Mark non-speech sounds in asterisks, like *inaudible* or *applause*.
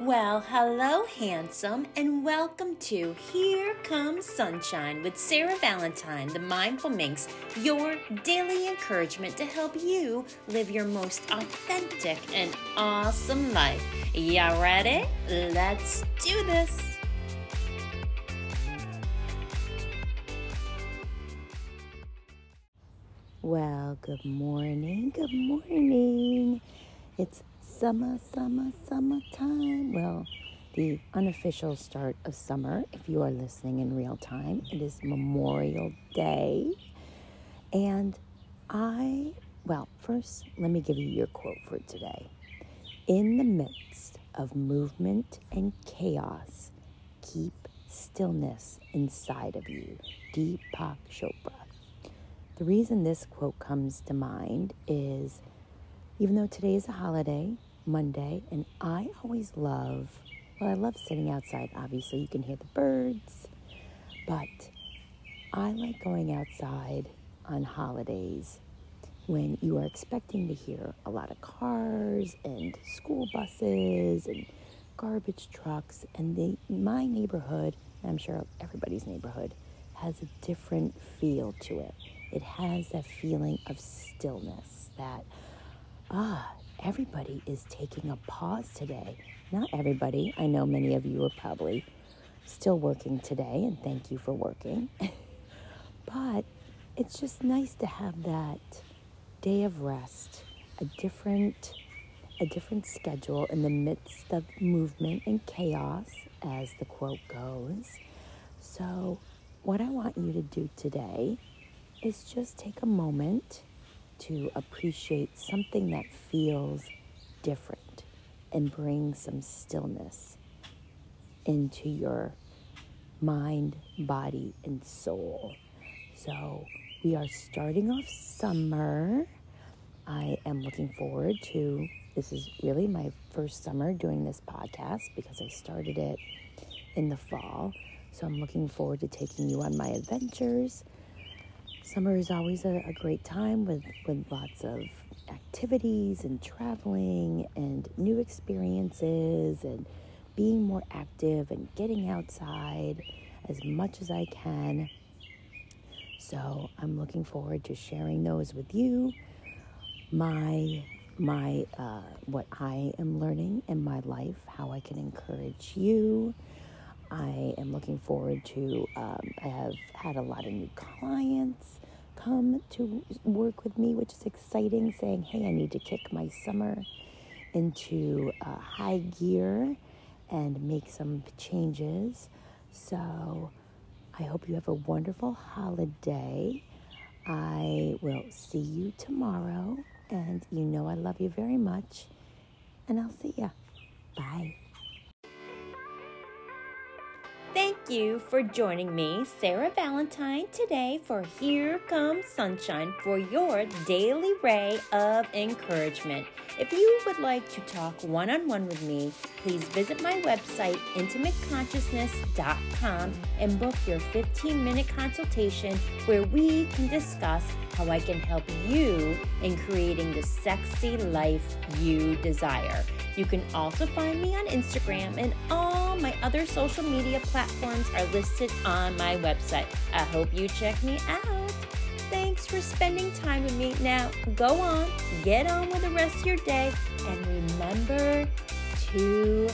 Well, hello, handsome, and welcome to Here Comes Sunshine with Sarah Valentine, the Mindful Minx, your daily encouragement to help you live your most authentic and awesome life. Y'all ready? Let's do this. Well, good morning, good morning. It's summer, summer, summertime. Well, the unofficial start of summer, if you are listening in real time, it is Memorial Day. And I, well, first, let me give you your quote for today. In the midst of movement and chaos, keep stillness inside of you. Deepak Chopra. The reason this quote comes to mind is even though today is a holiday, Monday, and I always love, well, I love sitting outside. Obviously, you can hear the birds, but I like going outside on holidays when you are expecting to hear a lot of cars and school buses and garbage trucks. And the, my neighborhood, I'm sure everybody's neighborhood, has a different feel to it. It has that feeling of stillness that ah, everybody is taking a pause today. Not everybody. I know many of you are probably still working today, and thank you for working. *laughs* but it's just nice to have that day of rest, a different a different schedule in the midst of movement and chaos, as the quote goes. So, what I want you to do today is just take a moment to appreciate something that feels different and bring some stillness into your mind, body, and soul. So, we are starting off summer. I am looking forward to this is really my first summer doing this podcast because I started it in the fall. So I'm looking forward to taking you on my adventures Summer is always a, a great time with, with lots of activities and traveling and new experiences and being more active and getting outside as much as I can. So I'm looking forward to sharing those with you. My my uh, what I am learning in my life, how I can encourage you, I am looking forward to, um, I have had a lot of new clients come to work with me, which is exciting, saying, hey, I need to kick my summer into uh, high gear and make some changes. So I hope you have a wonderful holiday. I will see you tomorrow. And you know I love you very much. And I'll see ya. Bye. Thank you for joining me, Sarah Valentine, today for Here Comes Sunshine for your daily ray of encouragement. If you would like to talk one on one with me, please visit my website, intimateconsciousness.com, and book your 15 minute consultation where we can discuss how I can help you in creating the sexy life you desire. You can also find me on Instagram and all my other social media platforms are listed on my website. I hope you check me out. Thanks for spending time with me. Now, go on, get on with the rest of your day, and remember to.